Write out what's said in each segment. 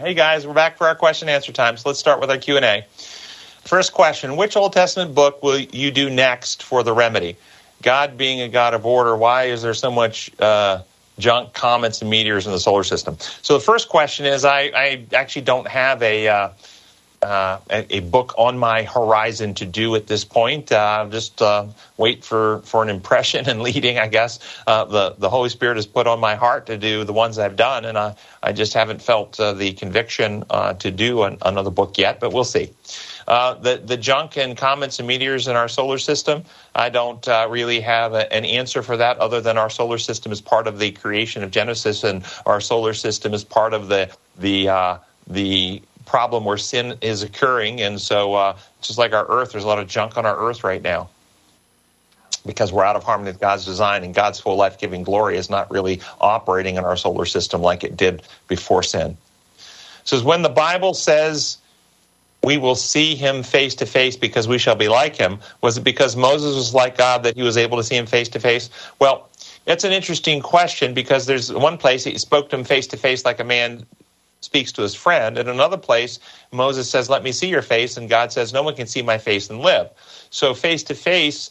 Hey guys, we're back for our question and answer time. So let's start with our Q&A. First question, which Old Testament book will you do next for the remedy? God being a God of order, why is there so much uh, junk, comets, and meteors in the solar system? So the first question is I, I actually don't have a, uh, uh, a, book on my horizon to do at this point. Uh, just uh, wait for, for an impression and leading, I guess. Uh, the, the Holy Spirit has put on my heart to do the ones I've done, and I, I just haven't felt uh, the conviction uh, to do an, another book yet, but we'll see. the, the junk and comets and meteors in our solar system, I don't really have a, an answer for that other than our solar system is part of the creation of Genesis, and our solar system is part of the, the, the problem where sin is occurring. And so, uh, just like our earth, there's a lot of junk on our earth right now because we're out of harmony with God's design and God's full life giving glory is not really operating in our solar system like it did before sin. So, when the Bible says, we will see him face to face because we shall be like him. Was it because Moses was like God that he was able to see him face to face? Well, that's an interesting question because there's one place he spoke to him face to face like a man speaks to his friend. In another place, Moses says, Let me see your face. And God says, No one can see my face and live. So face to face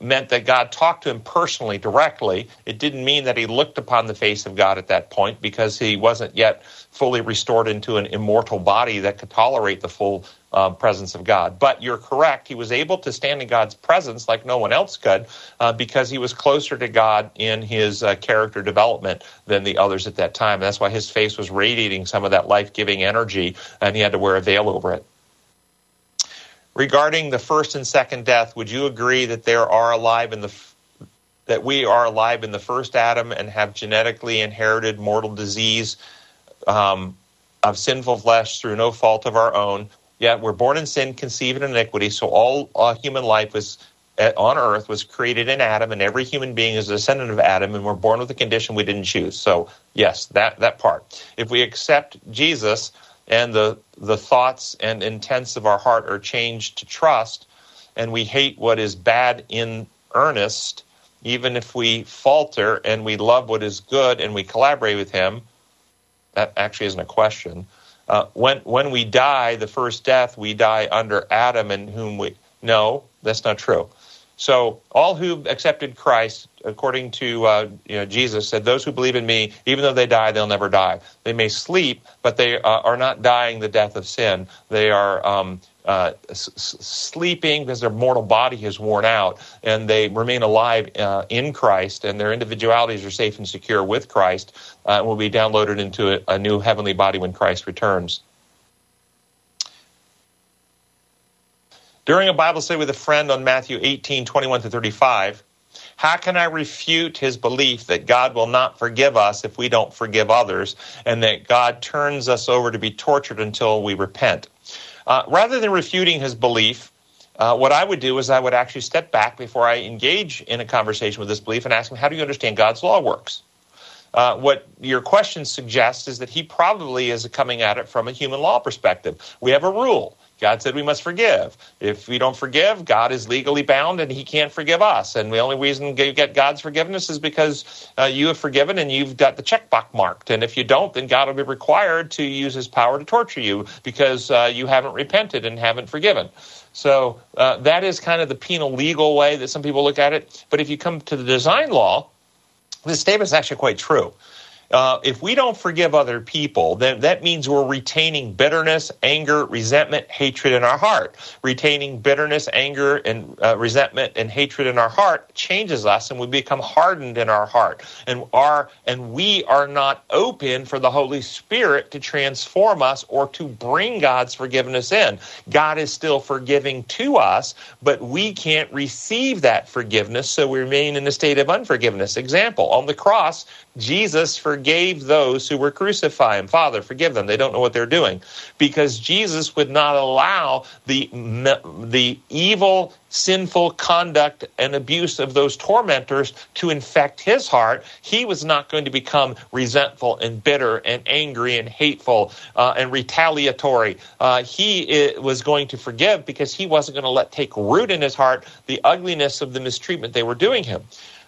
meant that God talked to him personally, directly. It didn't mean that he looked upon the face of God at that point because he wasn't yet fully restored into an immortal body that could tolerate the full uh, presence of God. But you're correct. He was able to stand in God's presence like no one else could uh, because he was closer to God in his uh, character development than the others at that time. That's why his face was radiating some of that life giving energy, and he had to wear a veil over it. Regarding the first and second death, would you agree that there are alive in the that we are alive in the first Adam and have genetically inherited mortal disease um, of sinful flesh through no fault of our own? Yet we're born in sin, conceived in iniquity. So all uh, human life was uh, on earth was created in Adam, and every human being is a descendant of Adam, and we're born with a condition we didn't choose. So yes, that that part. If we accept Jesus and the the thoughts and intents of our heart are changed to trust, and we hate what is bad in earnest, even if we falter and we love what is good and we collaborate with Him. That actually isn't a question uh, when when we die, the first death, we die under Adam, and whom we no, that's not true. So all who accepted Christ, according to uh, you know, Jesus, said, "Those who believe in me, even though they die, they'll never die. They may sleep, but they uh, are not dying the death of sin. They are um, uh, s- sleeping because their mortal body has worn out, and they remain alive uh, in Christ, and their individualities are safe and secure with Christ, uh, and will be downloaded into a, a new heavenly body when Christ returns. During a Bible study with a friend on Matthew 18, 21 to 35, how can I refute his belief that God will not forgive us if we don't forgive others, and that God turns us over to be tortured until we repent? Uh, rather than refuting his belief, uh, what I would do is I would actually step back before I engage in a conversation with this belief and ask him, How do you understand God's law works? Uh, what your question suggests is that he probably is coming at it from a human law perspective. We have a rule. God said we must forgive. If we don't forgive, God is legally bound and he can't forgive us. And the only reason you get God's forgiveness is because uh, you have forgiven and you've got the checkbox marked. And if you don't, then God will be required to use his power to torture you because uh, you haven't repented and haven't forgiven. So uh, that is kind of the penal legal way that some people look at it. But if you come to the design law, this statement is actually quite true. Uh, if we don't forgive other people, then that means we're retaining bitterness, anger, resentment, hatred in our heart. Retaining bitterness, anger, and uh, resentment and hatred in our heart changes us, and we become hardened in our heart, and are and we are not open for the Holy Spirit to transform us or to bring God's forgiveness in. God is still forgiving to us, but we can't receive that forgiveness, so we remain in a state of unforgiveness. Example: on the cross, Jesus forgave those who were crucifying. Father, forgive them. They don't know what they're doing. Because Jesus would not allow the, the evil, sinful conduct and abuse of those tormentors to infect his heart. He was not going to become resentful and bitter and angry and hateful uh, and retaliatory. Uh, he was going to forgive because he wasn't going to let take root in his heart the ugliness of the mistreatment they were doing him.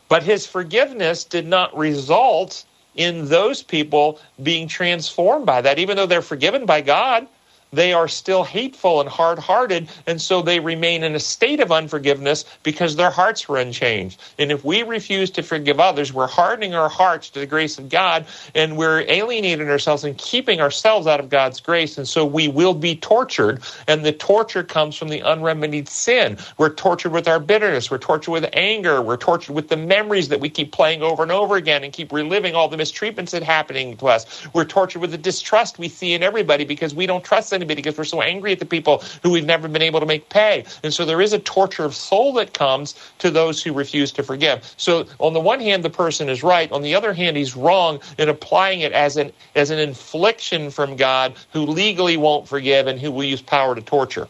But his forgiveness did not result in those people being transformed by that, even though they're forgiven by God they are still hateful and hard hearted, and so they remain in a state of unforgiveness because their hearts were unchanged. And if we refuse to forgive others, we're hardening our hearts to the grace of God, and we're alienating ourselves and keeping ourselves out of God's grace. And so we will be tortured, and the torture comes from the unremedied sin. We're tortured with our bitterness, we're tortured with anger, we're tortured with the memories that we keep playing over and over again and keep reliving all the mistreatments that happening to us. We're tortured with the distrust we see in everybody because we don't trust anybody because we're so angry at the people who we've never been able to make pay. And so there is a torture of soul that comes to those who refuse to forgive. So on the one hand, the person is right. On the other hand, he's wrong in applying it as an as an infliction from God who legally won't forgive and who will use power to torture.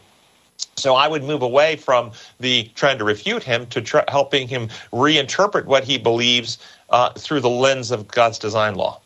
So I would move away from the trying to refute him to helping him reinterpret what he believes uh, through the lens of God's design law.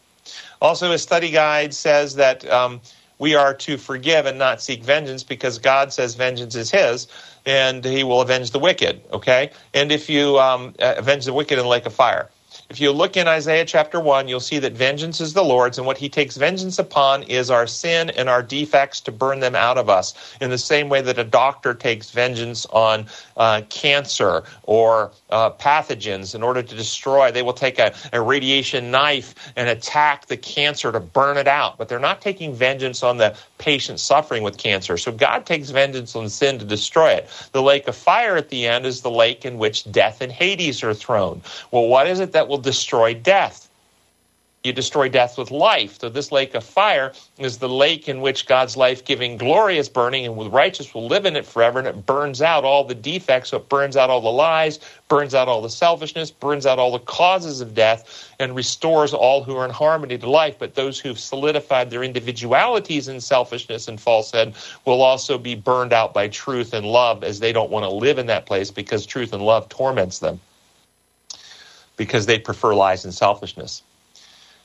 Also, his study guide says that um, we are to forgive and not seek vengeance because God says vengeance is His and He will avenge the wicked. Okay, and if you um, avenge the wicked in the lake of fire. If you look in Isaiah chapter 1, you'll see that vengeance is the Lord's, and what he takes vengeance upon is our sin and our defects to burn them out of us, in the same way that a doctor takes vengeance on uh, cancer or uh, pathogens in order to destroy. They will take a, a radiation knife and attack the cancer to burn it out, but they're not taking vengeance on the patient suffering with cancer. So God takes vengeance on sin to destroy it. The lake of fire at the end is the lake in which death and Hades are thrown. Well, what is it that will destroy death. You destroy death with life. So this lake of fire is the lake in which God's life-giving glory is burning, and the righteous will live in it forever. And it burns out all the defects. So it burns out all the lies, burns out all the selfishness, burns out all the causes of death, and restores all who are in harmony to life. But those who've solidified their individualities in selfishness and falsehood will also be burned out by truth and love, as they don't want to live in that place because truth and love torments them because they prefer lies and selfishness.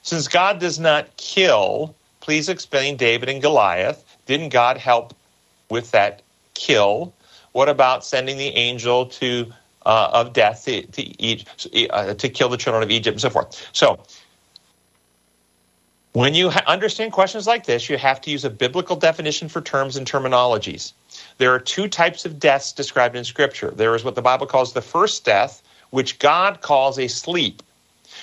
Since God does not kill, please explain David and Goliath. Didn't God help with that kill? What about sending the angel to uh, of death to to, uh, to kill the children of Egypt and so forth? So, when you ha- understand questions like this, you have to use a biblical definition for terms and terminologies. There are two types of deaths described in Scripture. There is what the Bible calls the first death, which God calls a sleep.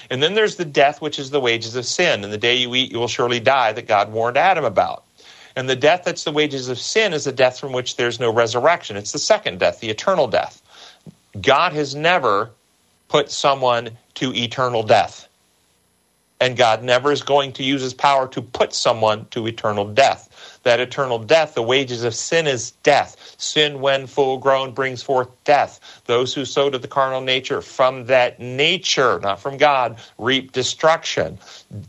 And then there's the death, which is the wages of sin. And the day you eat, you will surely die, that God warned Adam about. And the death that's the wages of sin is a death from which there's no resurrection. It's the second death, the eternal death. God has never put someone to eternal death. And God never is going to use his power to put someone to eternal death that eternal death. The wages of sin is death. Sin, when full grown, brings forth death. Those who sow to the carnal nature from that nature, not from God, reap destruction.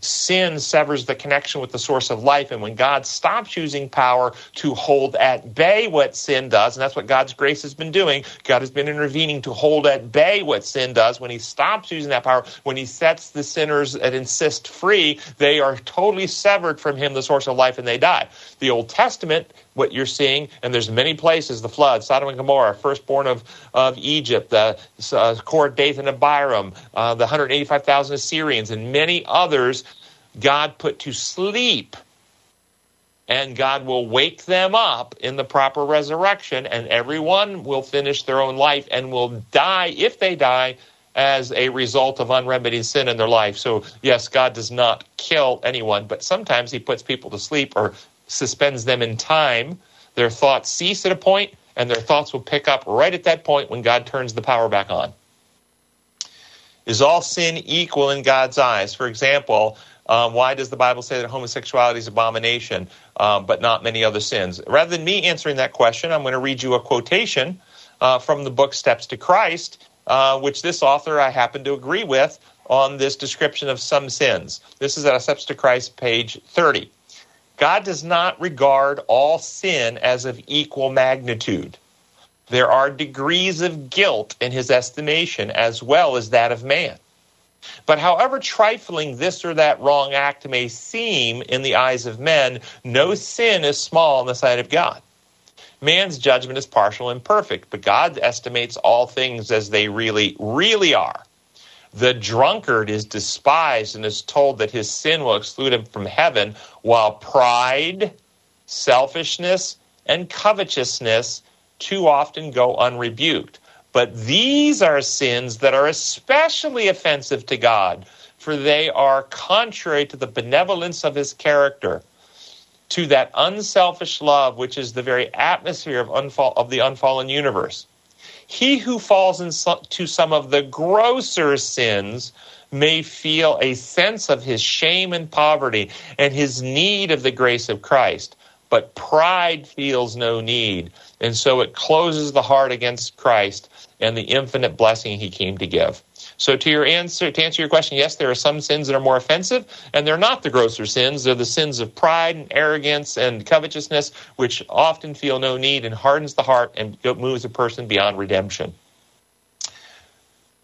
Sin severs the connection with the source of life. And when God stops using power to hold at bay what sin does, and that's what God's grace has been doing, God has been intervening to hold at bay what sin does. When He stops using that power, when He sets the sinners that free, they are totally severed from Him, the source of life, and they die. The Old Testament, what you're seeing, and there's many places, the flood, Sodom and Gomorrah, firstborn of, of Egypt, the uh, Korah, Dathan, and Abiram, uh, the 185,000 Assyrians, and many others, God put to sleep. And God will wake them up in the proper resurrection, and everyone will finish their own life and will die, if they die, as a result of unremedied sin in their life. So, yes, God does not kill anyone, but sometimes He puts people to sleep or suspends them in time. Their thoughts cease at a point, and their thoughts will pick up right at that point when God turns the power back on. Is all sin equal in God's eyes? For example, um, why does the Bible say that homosexuality is abomination, um, but not many other sins? Rather than me answering that question, I'm going to read you a quotation uh, from the book Steps to Christ, uh, which this author I happen to agree with on this description of some sins. This is at Steps to Christ, page 30. God does not regard all sin as of equal magnitude. There are degrees of guilt in his estimation as well as that of man. But however trifling this or that wrong act may seem in the eyes of men, no sin is small in the sight of God. Man's judgment is partial and perfect, but God estimates all things as they really, really are. The drunkard is despised and is told that his sin will exclude him from heaven, while pride, selfishness, and covetousness too often go unrebuked. But these are sins that are especially offensive to God, for they are contrary to the benevolence of his character, to that unselfish love which is the very atmosphere of, unfall, of the unfallen universe. He who falls into some of the grosser sins may feel a sense of his shame and poverty and his need of the grace of Christ. But pride feels no need, and so it closes the heart against Christ and the infinite blessing he came to give. So to your answer to answer your question, yes, there are some sins that are more offensive, and they're not the grosser sins. They're the sins of pride and arrogance and covetousness, which often feel no need and hardens the heart and moves a person beyond redemption.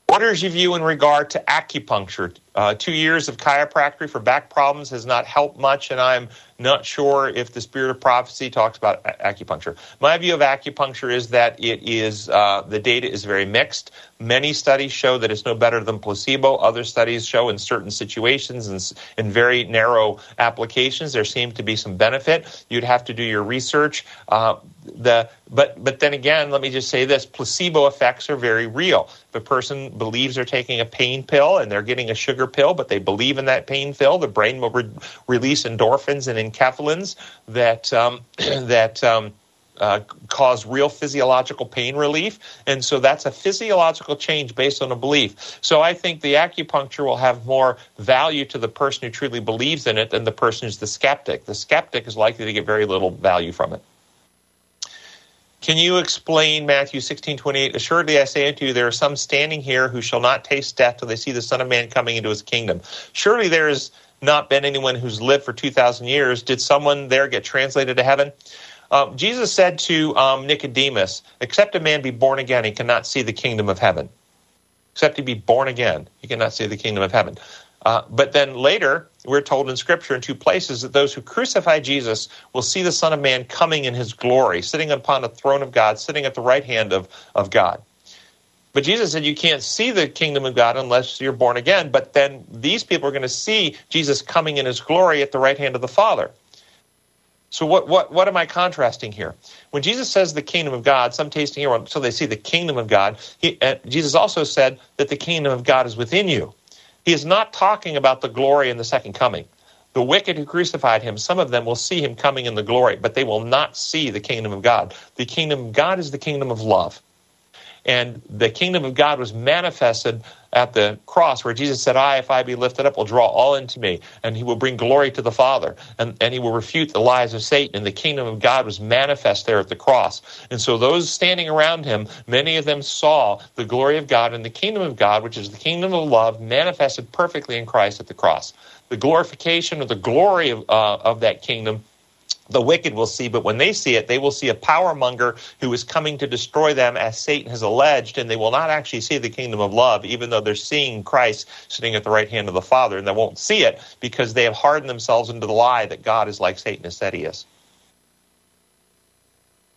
What is your view in regard to acupuncture? Uh, two years of chiropractic for back problems has not helped much, and I'm not sure if the spirit of prophecy talks about acupuncture. My view of acupuncture is that it is uh, the data is very mixed. Many studies show that it's no better than placebo. Other studies show in certain situations and in very narrow applications there seems to be some benefit. You'd have to do your research. Uh, the but but then again, let me just say this: placebo effects are very real. If a person believes they're taking a pain pill and they're getting a sugar pill, but they believe in that pain pill, the brain will re- release endorphins and enkephalins that um, that um, uh, cause real physiological pain relief. And so that's a physiological change based on a belief. So I think the acupuncture will have more value to the person who truly believes in it than the person who's the skeptic. The skeptic is likely to get very little value from it. Can you explain Matthew 16, 28? Assuredly, I say unto you, there are some standing here who shall not taste death till they see the Son of Man coming into his kingdom. Surely there has not been anyone who's lived for 2,000 years. Did someone there get translated to heaven? Um, Jesus said to um, Nicodemus, Except a man be born again, he cannot see the kingdom of heaven. Except he be born again, he cannot see the kingdom of heaven. Uh, but then later, we're told in Scripture in two places that those who crucify Jesus will see the Son of Man coming in his glory, sitting upon the throne of God, sitting at the right hand of, of God. But Jesus said you can't see the kingdom of God unless you're born again. But then these people are going to see Jesus coming in his glory at the right hand of the Father. So what, what, what am I contrasting here? When Jesus says the kingdom of God, some tasting here, so they see the kingdom of God, he, uh, Jesus also said that the kingdom of God is within you. He is not talking about the glory in the second coming. The wicked who crucified him, some of them will see him coming in the glory, but they will not see the kingdom of God. The kingdom of God is the kingdom of love. And the kingdom of God was manifested at the cross where Jesus said, I, if I be lifted up, will draw all into me, and he will bring glory to the Father, and, and he will refute the lies of Satan. And the kingdom of God was manifest there at the cross. And so those standing around him, many of them saw the glory of God and the kingdom of God, which is the kingdom of love, manifested perfectly in Christ at the cross. The glorification of the glory of, uh, of that kingdom the wicked will see, but when they see it, they will see a power monger who is coming to destroy them, as Satan has alleged, and they will not actually see the kingdom of love, even though they're seeing Christ sitting at the right hand of the Father, and they won't see it because they have hardened themselves into the lie that God is like Satan has said he is.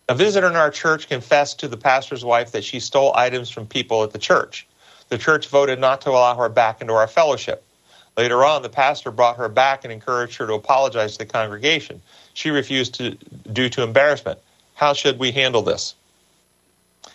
A visitor in our church confessed to the pastor's wife that she stole items from people at the church. The church voted not to allow her back into our fellowship. Later on, the pastor brought her back and encouraged her to apologize to the congregation she refused to due to embarrassment. How should we handle this?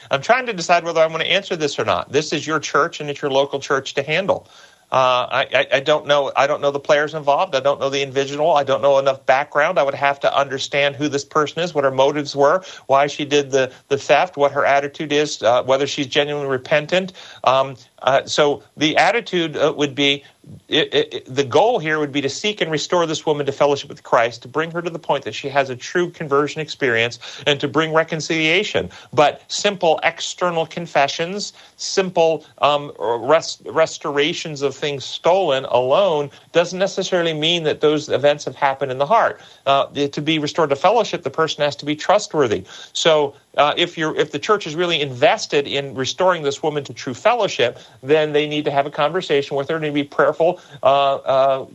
I'm trying to decide whether I want to answer this or not. This is your church and it's your local church to handle. Uh, I, I, don't know. I don't know the players involved. I don't know the individual. I don't know enough background. I would have to understand who this person is, what her motives were, why she did the, the theft, what her attitude is, uh, whether she's genuinely repentant. Um, uh, so the attitude uh, would be it, it, the goal here would be to seek and restore this woman to fellowship with Christ, to bring her to the point that she has a true conversion experience, and to bring reconciliation. But simple external confessions, simple um, rest, restorations of things stolen alone doesn't necessarily mean that those events have happened in the heart. Uh, to be restored to fellowship, the person has to be trustworthy. So uh, if you're if the church is really invested in restoring this woman to true fellowship, then they need to have a conversation with her. To be prayerful. Uh, uh,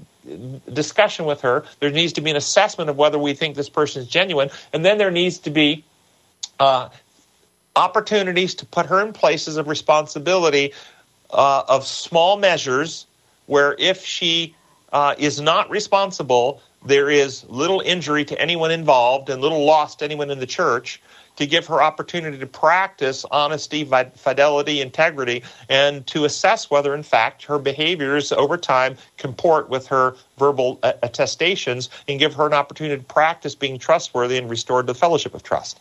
discussion with her. There needs to be an assessment of whether we think this person is genuine, and then there needs to be uh, opportunities to put her in places of responsibility uh, of small measures where if she uh, is not responsible, there is little injury to anyone involved and little loss to anyone in the church to give her opportunity to practice honesty, fidelity, integrity, and to assess whether, in fact, her behaviors over time comport with her verbal attestations and give her an opportunity to practice being trustworthy and restored the fellowship of trust.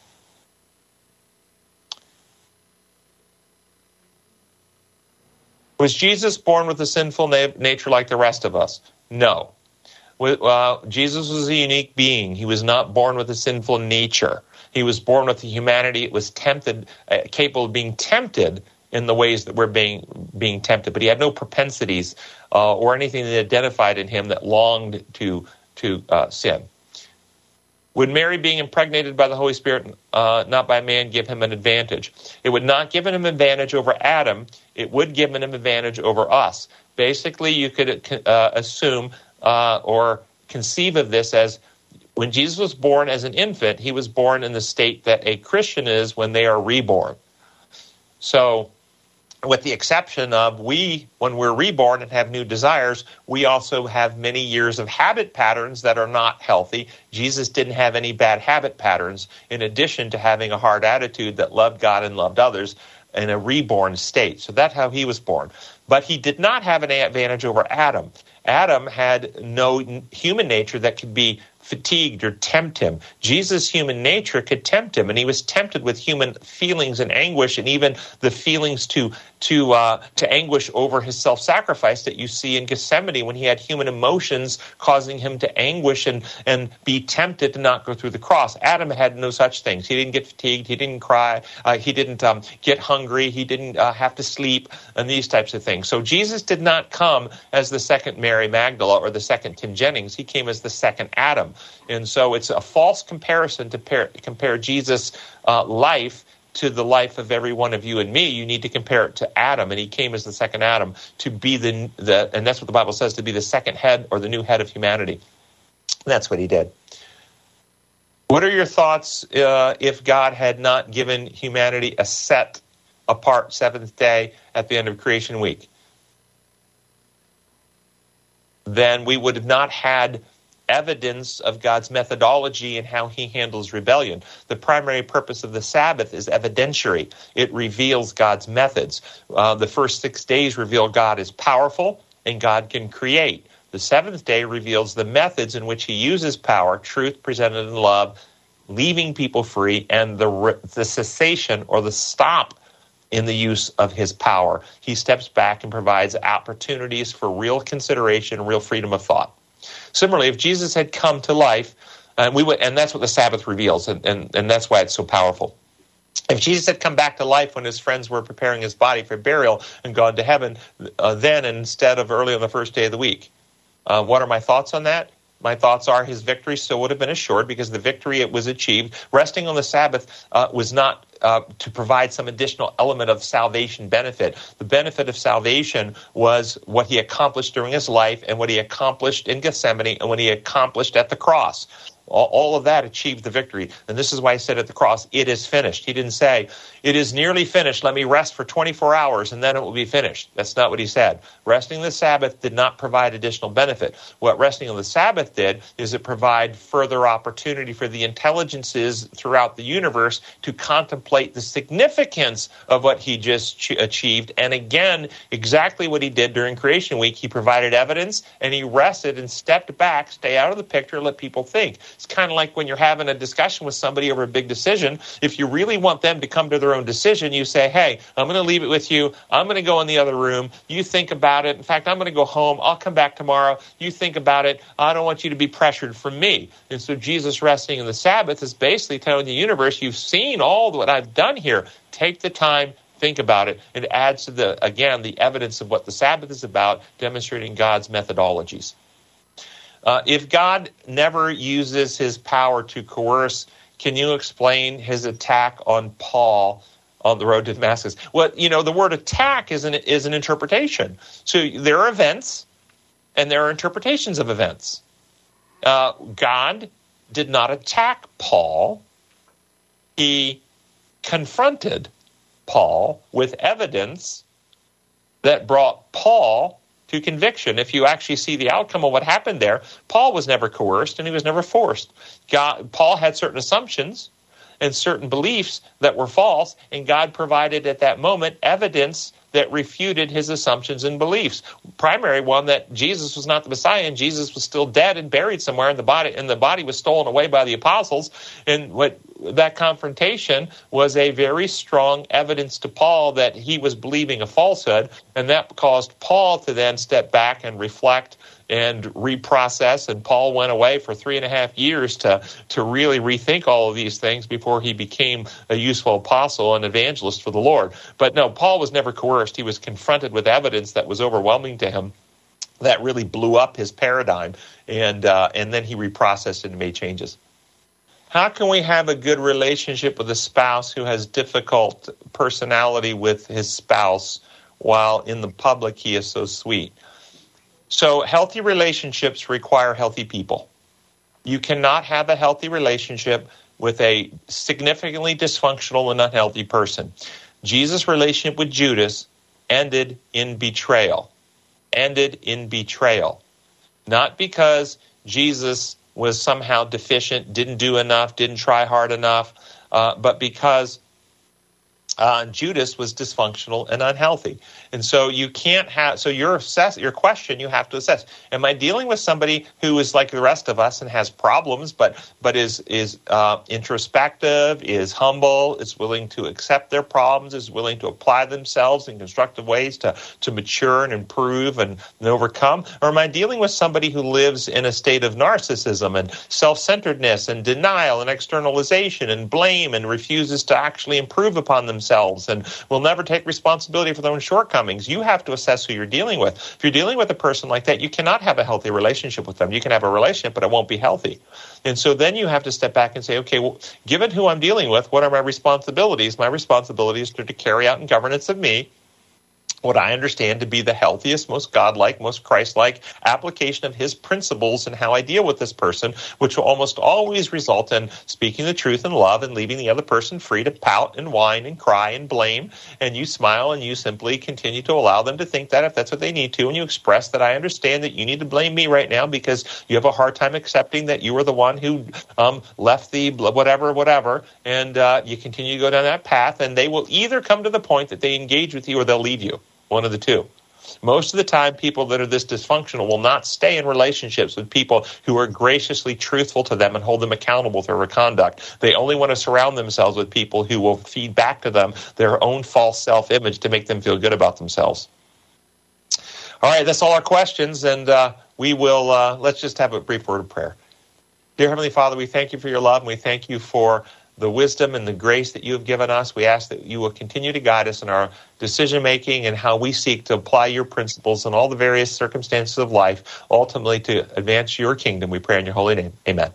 Was Jesus born with a sinful na- nature like the rest of us? No. Uh, Jesus was a unique being. He was not born with a sinful nature. He was born with a humanity. It was tempted, uh, capable of being tempted in the ways that we're being being tempted. But he had no propensities uh, or anything that identified in him that longed to to uh, sin. Would Mary being impregnated by the Holy Spirit, uh, not by man, give him an advantage? It would not give him an advantage over Adam. It would give him an advantage over us. Basically, you could uh, assume uh, or conceive of this as when Jesus was born as an infant, he was born in the state that a Christian is when they are reborn. So with the exception of we, when we're reborn and have new desires, we also have many years of habit patterns that are not healthy. Jesus didn't have any bad habit patterns, in addition to having a hard attitude that loved God and loved others in a reborn state. So that's how he was born. But he did not have an advantage over Adam. Adam had no human nature that could be fatigued or tempt him. Jesus' human nature could tempt him, and he was tempted with human feelings and anguish, and even the feelings to to uh, to anguish over his self-sacrifice that you see in Gethsemane when he had human emotions causing him to anguish and and be tempted to not go through the cross. Adam had no such things. He didn't get fatigued. He didn't cry. Uh, he didn't um, get hungry. He didn't uh, have to sleep and these types of things. So Jesus did not come as the second Mary Magdala or the second Tim Jennings. He came as the second Adam. And so it's a false comparison to compare Jesus' uh, life to the life of every one of you and me. You need to compare it to Adam, and he came as the second Adam to be the, the and that's what the Bible says, to be the second head or the new head of humanity. That's what he did. What are your thoughts uh, if God had not given humanity a set apart seventh day at the end of creation week? Then we would have not had evidence of God's methodology and how he handles rebellion. The primary purpose of the Sabbath is evidentiary, it reveals God's methods. Uh, the first six days reveal God is powerful and God can create. The seventh day reveals the methods in which he uses power, truth presented in love, leaving people free, and the, the cessation or the stop in the use of his power. He steps back and provides opportunities for real consideration, real freedom of thought. Similarly, if Jesus had come to life, and we would, and that's what the Sabbath reveals, and, and, and that's why it's so powerful. If Jesus had come back to life when his friends were preparing his body for burial and gone to heaven, uh, then instead of early on the first day of the week, uh, what are my thoughts on that? My thoughts are his victory still would have been assured because the victory it was achieved. Resting on the Sabbath uh, was not uh, to provide some additional element of salvation benefit. The benefit of salvation was what he accomplished during his life and what he accomplished in Gethsemane and what he accomplished at the cross. All, all, of that achieved the victory. And this is why he said at the cross, It is finished. He didn't say, It is nearly finished. Let me rest for 24 hours and then it will be finished. That's not what he said. Resting the Sabbath did not provide additional benefit. What resting on the Sabbath did is it provide further opportunity for the intelligences throughout the universe to contemplate the significance of what he just ch- achieved. And again, exactly what he did during creation week. He provided evidence and he rested and stepped back, stay out of the picture, let people think. It's kind of like when you're having a discussion with somebody over a big decision. If you really want them to come to their own decision, you say, Hey, I'm going to leave it with you. I'm going to go in the other room. You think about it. In fact, I'm going to go home. I'll come back tomorrow. You think about it. I don't want you to be pressured from me. And so Jesus resting in the Sabbath is basically telling the universe, You've seen all what I've done here. Take the time, think about it. It adds to the, again, the evidence of what the Sabbath is about, demonstrating God's methodologies. Uh, if God never uses his power to coerce, can you explain his attack on Paul on the road to Damascus? Well, you know, the word attack is an, is an interpretation. So there are events and there are interpretations of events. Uh, God did not attack Paul, he confronted Paul with evidence that brought Paul to conviction. If you actually see the outcome of what happened there, Paul was never coerced and he was never forced. God, Paul had certain assumptions and certain beliefs that were false, and God provided at that moment evidence that refuted his assumptions and beliefs. Primary one that Jesus was not the Messiah and Jesus was still dead and buried somewhere in the body and the body was stolen away by the apostles. And what that confrontation was a very strong evidence to Paul that he was believing a falsehood, and that caused Paul to then step back and reflect and reprocess. And Paul went away for three and a half years to, to really rethink all of these things before he became a useful apostle and evangelist for the Lord. But no, Paul was never coerced. He was confronted with evidence that was overwhelming to him that really blew up his paradigm. And, uh, and then he reprocessed and made changes. How can we have a good relationship with a spouse who has difficult personality with his spouse while in the public he is so sweet? So, healthy relationships require healthy people. You cannot have a healthy relationship with a significantly dysfunctional and unhealthy person. Jesus' relationship with Judas ended in betrayal. Ended in betrayal. Not because Jesus was somehow deficient, didn't do enough, didn't try hard enough, uh, but because uh, Judas was dysfunctional and unhealthy. And so you can't have, so your assess, your question you have to assess, am I dealing with somebody who is like the rest of us and has problems, but, but is, is uh, introspective, is humble, is willing to accept their problems, is willing to apply themselves in constructive ways to, to mature and improve and, and overcome? Or am I dealing with somebody who lives in a state of narcissism and self-centeredness and denial and externalization and blame and refuses to actually improve upon themselves and will never take responsibility for their own shortcomings? shortcomings. You have to assess who you're dealing with. If you're dealing with a person like that, you cannot have a healthy relationship with them. You can have a relationship, but it won't be healthy. And so then you have to step back and say, okay, well, given who I'm dealing with, what are my responsibilities? My responsibilities are to carry out in governance of me what I understand to be the healthiest, most godlike, most Christ-like application of his principles and how I deal with this person, which will almost always result in speaking the truth in love and leaving the other person free to pout and whine and cry and blame. And you smile and you simply continue to allow them to think that if that's what they need to, and you express that I understand that you need to blame me right now because you have a hard time accepting that you were the one who um, left the whatever, whatever, and uh, you continue to go down that path, and they will either come to the point that they engage with you or they'll leave you. One of the two. Most of the time, people that are this dysfunctional will not stay in relationships with people who are graciously truthful to them and hold them accountable for their conduct. They only want to surround themselves with people who will feed back to them their own false self image to make them feel good about themselves. All right, that's all our questions, and uh, we will uh, let's just have a brief word of prayer. Dear Heavenly Father, we thank you for your love, and we thank you for the wisdom and the grace that you have given us. We ask that you will continue to guide us in our decision making and how we seek to apply your principles in all the various circumstances of life, ultimately to advance your kingdom. We pray in your holy name. Amen.